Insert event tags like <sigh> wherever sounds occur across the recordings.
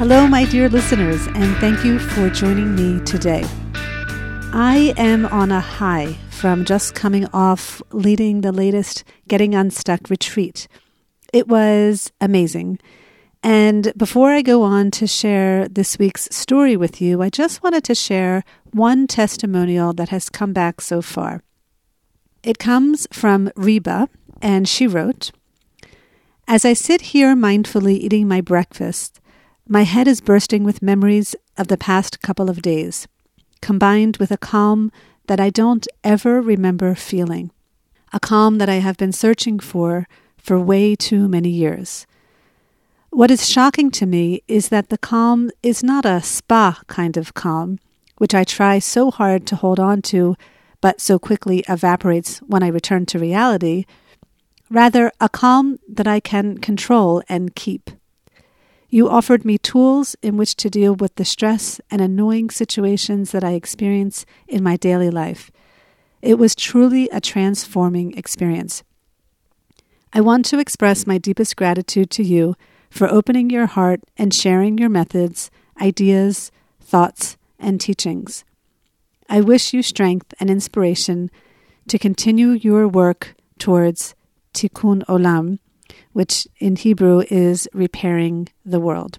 Hello, my dear listeners, and thank you for joining me today. I am on a high from just coming off leading the latest Getting Unstuck retreat. It was amazing. And before I go on to share this week's story with you, I just wanted to share one testimonial that has come back so far. It comes from Reba, and she wrote As I sit here mindfully eating my breakfast, my head is bursting with memories of the past couple of days, combined with a calm that I don't ever remember feeling. A calm that I have been searching for for way too many years. What is shocking to me is that the calm is not a spa kind of calm, which I try so hard to hold on to, but so quickly evaporates when I return to reality. Rather, a calm that I can control and keep. You offered me tools in which to deal with the stress and annoying situations that I experience in my daily life. It was truly a transforming experience. I want to express my deepest gratitude to you for opening your heart and sharing your methods, ideas, thoughts, and teachings. I wish you strength and inspiration to continue your work towards tikkun olam, which in Hebrew is repairing the world.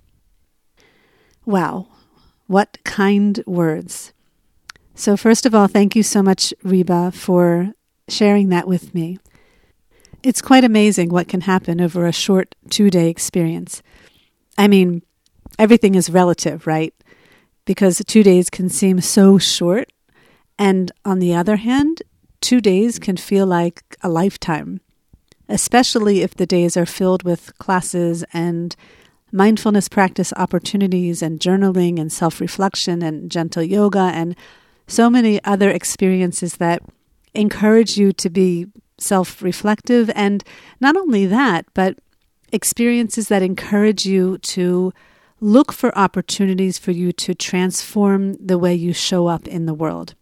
Wow, what kind words. So, first of all, thank you so much, Reba, for sharing that with me. It's quite amazing what can happen over a short two day experience. I mean, everything is relative, right? Because two days can seem so short. And on the other hand, two days can feel like a lifetime especially if the days are filled with classes and mindfulness practice opportunities and journaling and self reflection and gentle yoga and so many other experiences that encourage you to be self reflective. And not only that, but experiences that encourage you to look for opportunities for you to transform the way you show up in the world.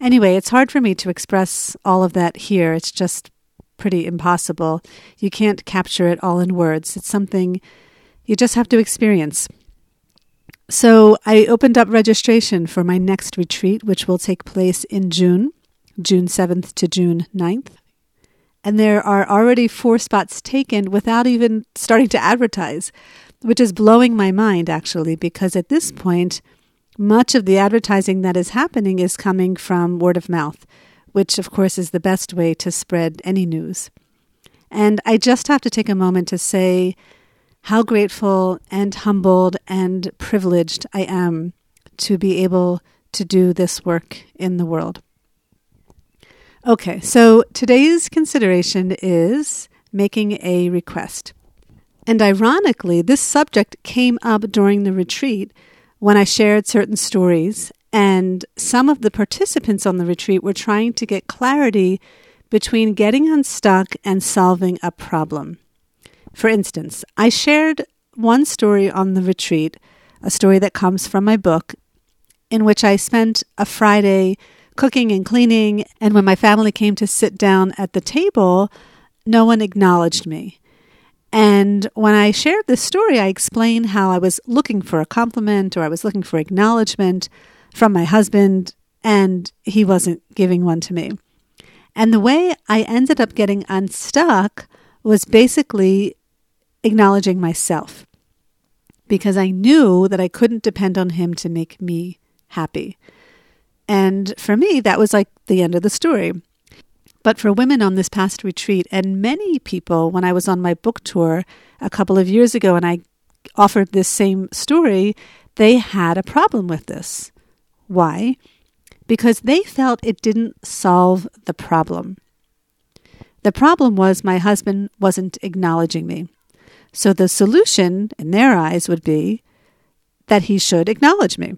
Anyway, it's hard for me to express all of that here. It's just pretty impossible. You can't capture it all in words. It's something you just have to experience. So I opened up registration for my next retreat, which will take place in June, June 7th to June 9th. And there are already four spots taken without even starting to advertise, which is blowing my mind, actually, because at this point, much of the advertising that is happening is coming from word of mouth which of course is the best way to spread any news. And I just have to take a moment to say how grateful and humbled and privileged I am to be able to do this work in the world. Okay, so today's consideration is making a request. And ironically, this subject came up during the retreat when I shared certain stories and some of the participants on the retreat were trying to get clarity between getting unstuck and solving a problem. For instance, I shared one story on the retreat, a story that comes from my book, in which I spent a Friday cooking and cleaning, and when my family came to sit down at the table, no one acknowledged me. And when I shared this story, I explained how I was looking for a compliment or I was looking for acknowledgement from my husband, and he wasn't giving one to me. And the way I ended up getting unstuck was basically acknowledging myself because I knew that I couldn't depend on him to make me happy. And for me, that was like the end of the story. But for women on this past retreat, and many people, when I was on my book tour a couple of years ago and I offered this same story, they had a problem with this. Why? Because they felt it didn't solve the problem. The problem was my husband wasn't acknowledging me. So the solution, in their eyes, would be that he should acknowledge me.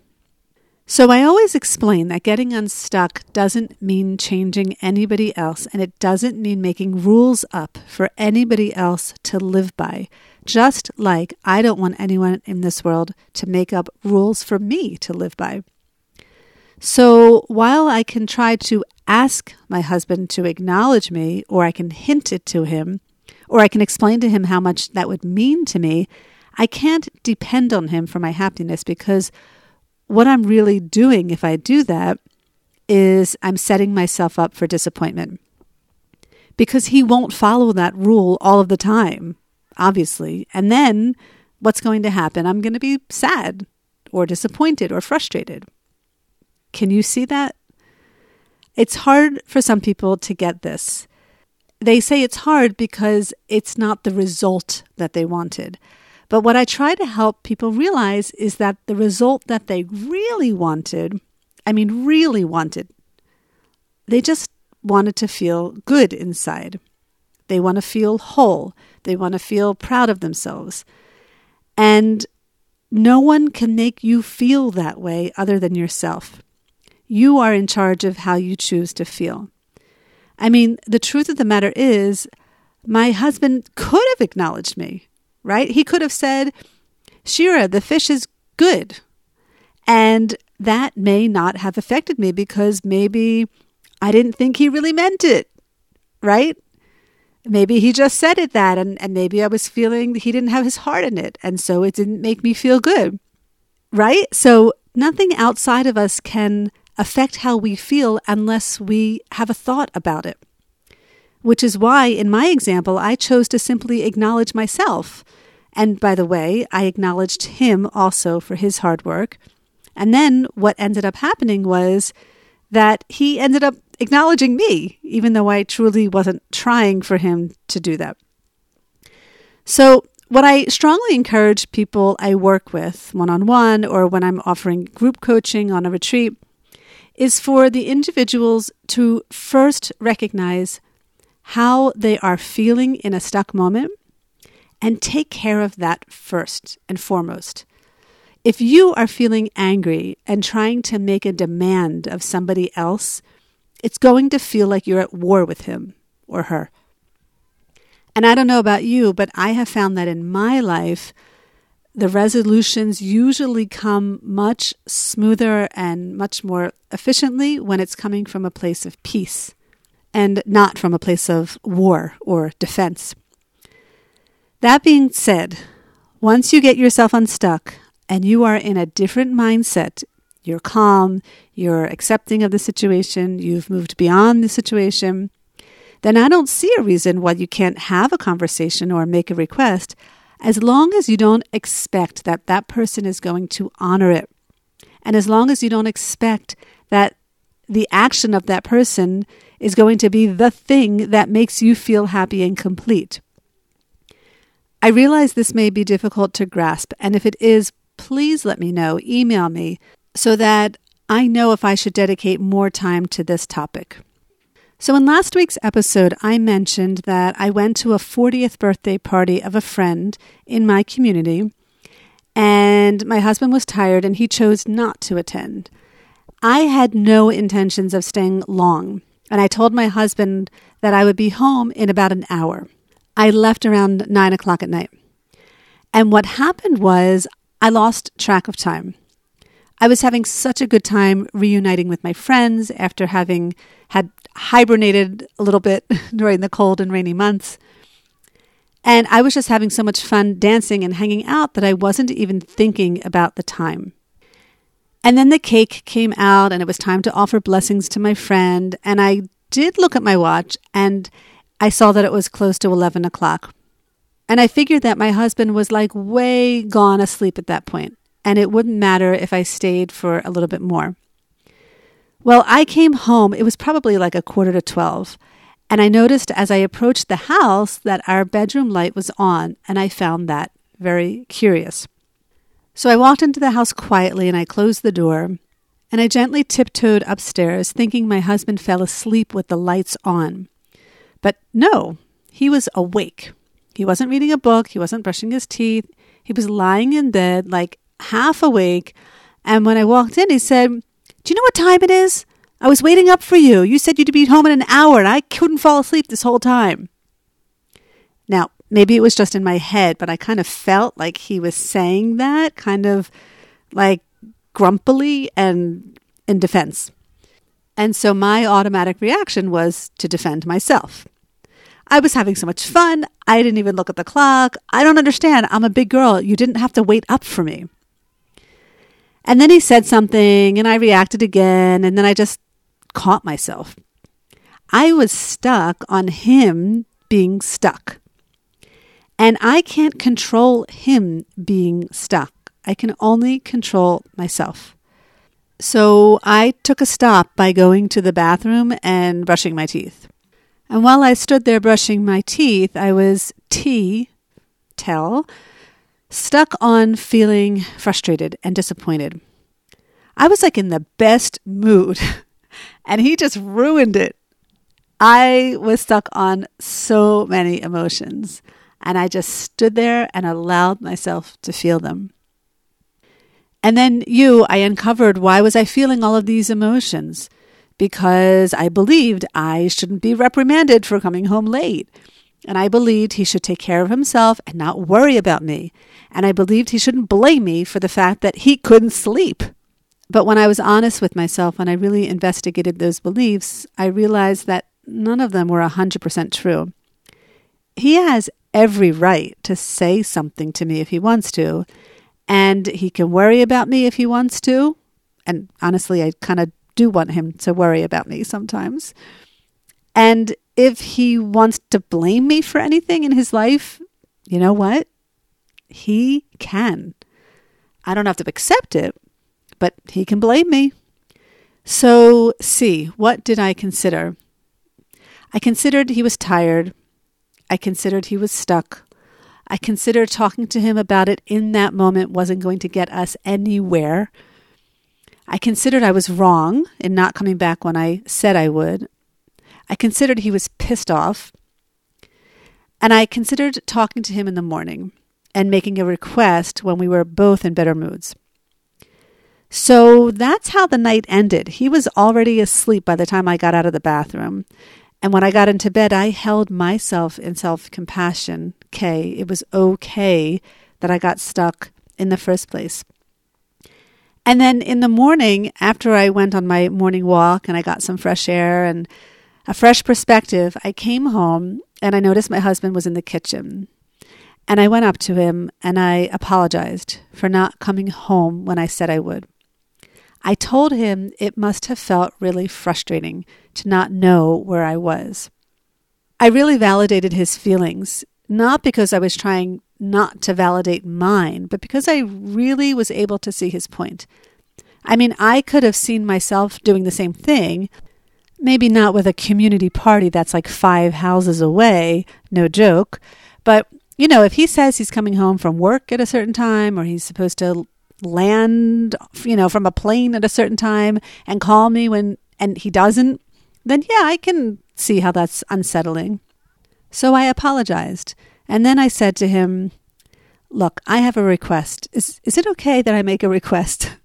So I always explain that getting unstuck doesn't mean changing anybody else, and it doesn't mean making rules up for anybody else to live by. Just like I don't want anyone in this world to make up rules for me to live by. So while I can try to ask my husband to acknowledge me, or I can hint it to him, or I can explain to him how much that would mean to me, I can't depend on him for my happiness because what I'm really doing if I do that is I'm setting myself up for disappointment. Because he won't follow that rule all of the time, obviously. And then what's going to happen? I'm going to be sad or disappointed or frustrated. Can you see that? It's hard for some people to get this. They say it's hard because it's not the result that they wanted. But what I try to help people realize is that the result that they really wanted, I mean, really wanted, they just wanted to feel good inside. They want to feel whole. They want to feel proud of themselves. And no one can make you feel that way other than yourself. You are in charge of how you choose to feel. I mean, the truth of the matter is, my husband could have acknowledged me right? He could have said, Shira, the fish is good. And that may not have affected me because maybe I didn't think he really meant it, right? Maybe he just said it that, and, and maybe I was feeling he didn't have his heart in it, and so it didn't make me feel good, right? So nothing outside of us can affect how we feel unless we have a thought about it which is why, in my example, I chose to simply acknowledge myself. And by the way, I acknowledged him also for his hard work. And then what ended up happening was that he ended up acknowledging me, even though I truly wasn't trying for him to do that. So, what I strongly encourage people I work with one on one or when I'm offering group coaching on a retreat is for the individuals to first recognize how they are feeling in a stuck moment and take care of that first and foremost. If you are feeling angry and trying to make a demand of somebody else, it's going to feel like you're at war with him or her. And I don't know about you, but I have found that in my life, the resolutions usually come much smoother and much more efficiently when it's coming from a place of peace and not from a place of war or defense. That being said, once you get yourself unstuck and you are in a different mindset, you're calm, you're accepting of the situation, you've moved beyond the situation, then I don't see a reason why you can't have a conversation or make a request as long as you don't expect that that person is going to honor it. And as long as you don't expect that the action of that person is going to be the thing that makes you feel happy and complete. I realize this may be difficult to grasp, and if it is, please let me know. Email me so that I know if I should dedicate more time to this topic. So, in last week's episode, I mentioned that I went to a 40th birthday party of a friend in my community, and my husband was tired and he chose not to attend. I had no intentions of staying long and I told my husband that I would be home in about an hour. I left around nine o'clock at night. And what happened was I lost track of time. I was having such a good time reuniting with my friends after having had hibernated a little bit <laughs> during the cold and rainy months. And I was just having so much fun dancing and hanging out that I wasn't even thinking about the time. And then the cake came out, and it was time to offer blessings to my friend. And I did look at my watch, and I saw that it was close to 11 o'clock. And I figured that my husband was like way gone asleep at that point, and it wouldn't matter if I stayed for a little bit more. Well, I came home, it was probably like a quarter to 12, and I noticed as I approached the house that our bedroom light was on, and I found that very curious. So I walked into the house quietly and I closed the door, and I gently tiptoed upstairs, thinking my husband fell asleep with the lights on. But no, he was awake. He wasn't reading a book, he wasn't brushing his teeth. He was lying in bed, like half awake. And when I walked in, he said, Do you know what time it is? I was waiting up for you. You said you'd be home in an hour, and I couldn't fall asleep this whole time. Now, maybe it was just in my head, but I kind of felt like he was saying that, kind of like grumpily and in defense. And so my automatic reaction was to defend myself. I was having so much fun. I didn't even look at the clock. I don't understand. I'm a big girl. You didn't have to wait up for me. And then he said something, and I reacted again, and then I just caught myself. I was stuck on him being stuck. And I can't control him being stuck. I can only control myself. So I took a stop by going to the bathroom and brushing my teeth. And while I stood there brushing my teeth, I was T, tell, stuck on feeling frustrated and disappointed. I was like in the best mood, <laughs> and he just ruined it. I was stuck on so many emotions, and I just stood there and allowed myself to feel them. And then you, I uncovered why was I feeling all of these emotions? Because I believed I shouldn't be reprimanded for coming home late. And I believed he should take care of himself and not worry about me. And I believed he shouldn't blame me for the fact that he couldn't sleep. But when I was honest with myself and I really investigated those beliefs, I realized that none of them were 100% true. He has every right to say something to me if he wants to, and he can worry about me if he wants to. And honestly, I kind of do want him to worry about me sometimes. And if he wants to blame me for anything in his life, you know what? He can. I don't have to accept it, but he can blame me. So, see, what did I consider? I considered he was tired. I considered he was stuck. I considered talking to him about it in that moment wasn't going to get us anywhere. I considered I was wrong in not coming back when I said I would. I considered he was pissed off. And I considered talking to him in the morning and making a request when we were both in better moods. So that's how the night ended. He was already asleep by the time I got out of the bathroom. And when I got into bed, I held myself in self compassion. K. It was okay that I got stuck in the first place. And then in the morning, after I went on my morning walk and I got some fresh air and a fresh perspective, I came home and I noticed my husband was in the kitchen. And I went up to him and I apologized for not coming home when I said I would. I told him it must have felt really frustrating to not know where I was. I really validated his feelings, not because I was trying not to validate mine, but because I really was able to see his point. I mean, I could have seen myself doing the same thing, maybe not with a community party that's like five houses away, no joke, but you know, if he says he's coming home from work at a certain time or he's supposed to land, you know, from a plane at a certain time and call me when, and he doesn't, then yeah, I can see how that's unsettling. So I apologized. And then I said to him, Look, I have a request. Is, is it okay that I make a request?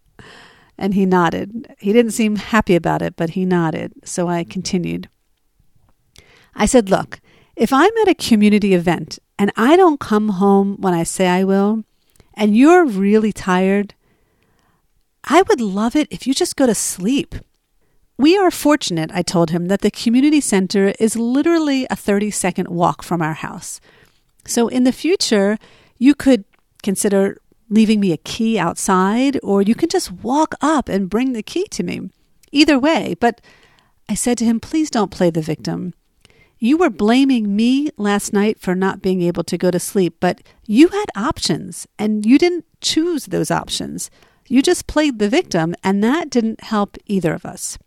And he nodded. He didn't seem happy about it, but he nodded. So I continued. I said, Look, if I'm at a community event and I don't come home when I say I will, and you're really tired, I would love it if you just go to sleep. We are fortunate, I told him, that the community center is literally a 30 second walk from our house. So in the future, you could consider leaving me a key outside, or you can just walk up and bring the key to me. Either way, but I said to him, please don't play the victim. You were blaming me last night for not being able to go to sleep, but you had options and you didn't choose those options. You just played the victim, and that didn't help either of us.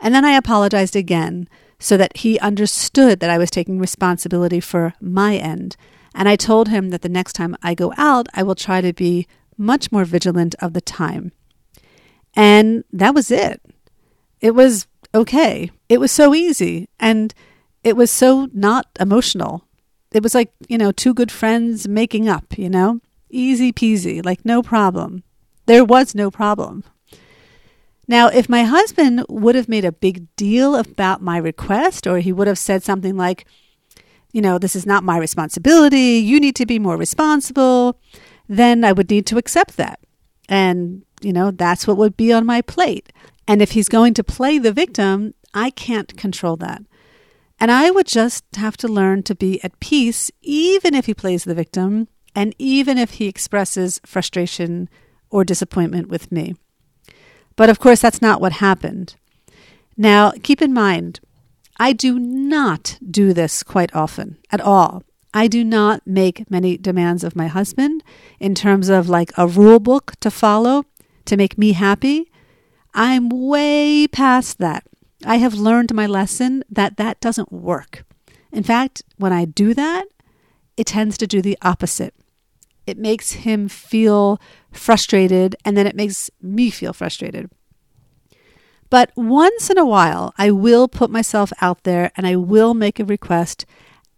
And then I apologized again so that he understood that I was taking responsibility for my end. And I told him that the next time I go out, I will try to be much more vigilant of the time. And that was it. It was okay. It was so easy and it was so not emotional. It was like, you know, two good friends making up, you know? Easy peasy, like no problem. There was no problem. Now, if my husband would have made a big deal about my request, or he would have said something like, you know, this is not my responsibility, you need to be more responsible, then I would need to accept that. And, you know, that's what would be on my plate. And if he's going to play the victim, I can't control that. And I would just have to learn to be at peace, even if he plays the victim, and even if he expresses frustration or disappointment with me. But of course, that's not what happened. Now, keep in mind, I do not do this quite often at all. I do not make many demands of my husband in terms of like a rule book to follow to make me happy. I'm way past that. I have learned my lesson that that doesn't work. In fact, when I do that, it tends to do the opposite. It makes him feel frustrated, and then it makes me feel frustrated. But once in a while, I will put myself out there and I will make a request,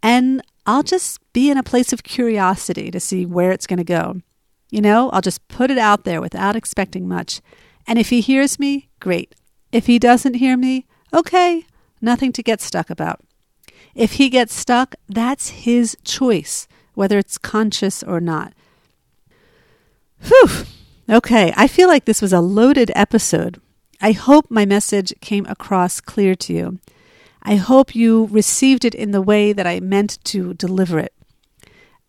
and I'll just be in a place of curiosity to see where it's going to go. You know, I'll just put it out there without expecting much. And if he hears me, great. If he doesn't hear me, okay, nothing to get stuck about. If he gets stuck, that's his choice, whether it's conscious or not. Whew. Okay, I feel like this was a loaded episode. I hope my message came across clear to you. I hope you received it in the way that I meant to deliver it.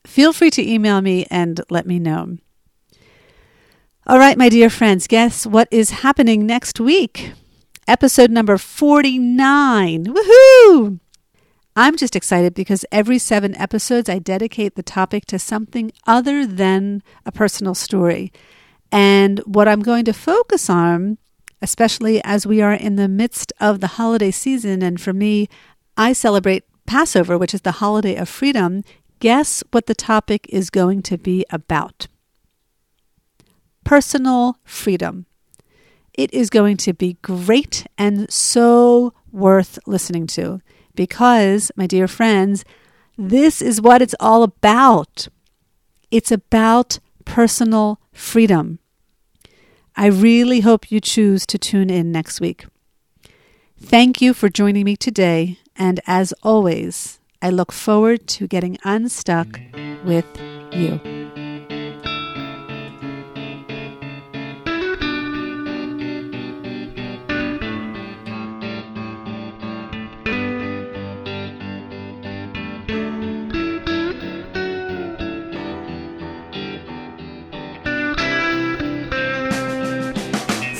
Feel free to email me and let me know. All right, my dear friends, guess what is happening next week? Episode number 49. Woohoo! I'm just excited because every seven episodes I dedicate the topic to something other than a personal story. And what I'm going to focus on, especially as we are in the midst of the holiday season, and for me, I celebrate Passover, which is the holiday of freedom. Guess what the topic is going to be about? Personal freedom. It is going to be great and so worth listening to because, my dear friends, this is what it's all about. It's about personal freedom. I really hope you choose to tune in next week. Thank you for joining me today, and as always, I look forward to getting unstuck with you.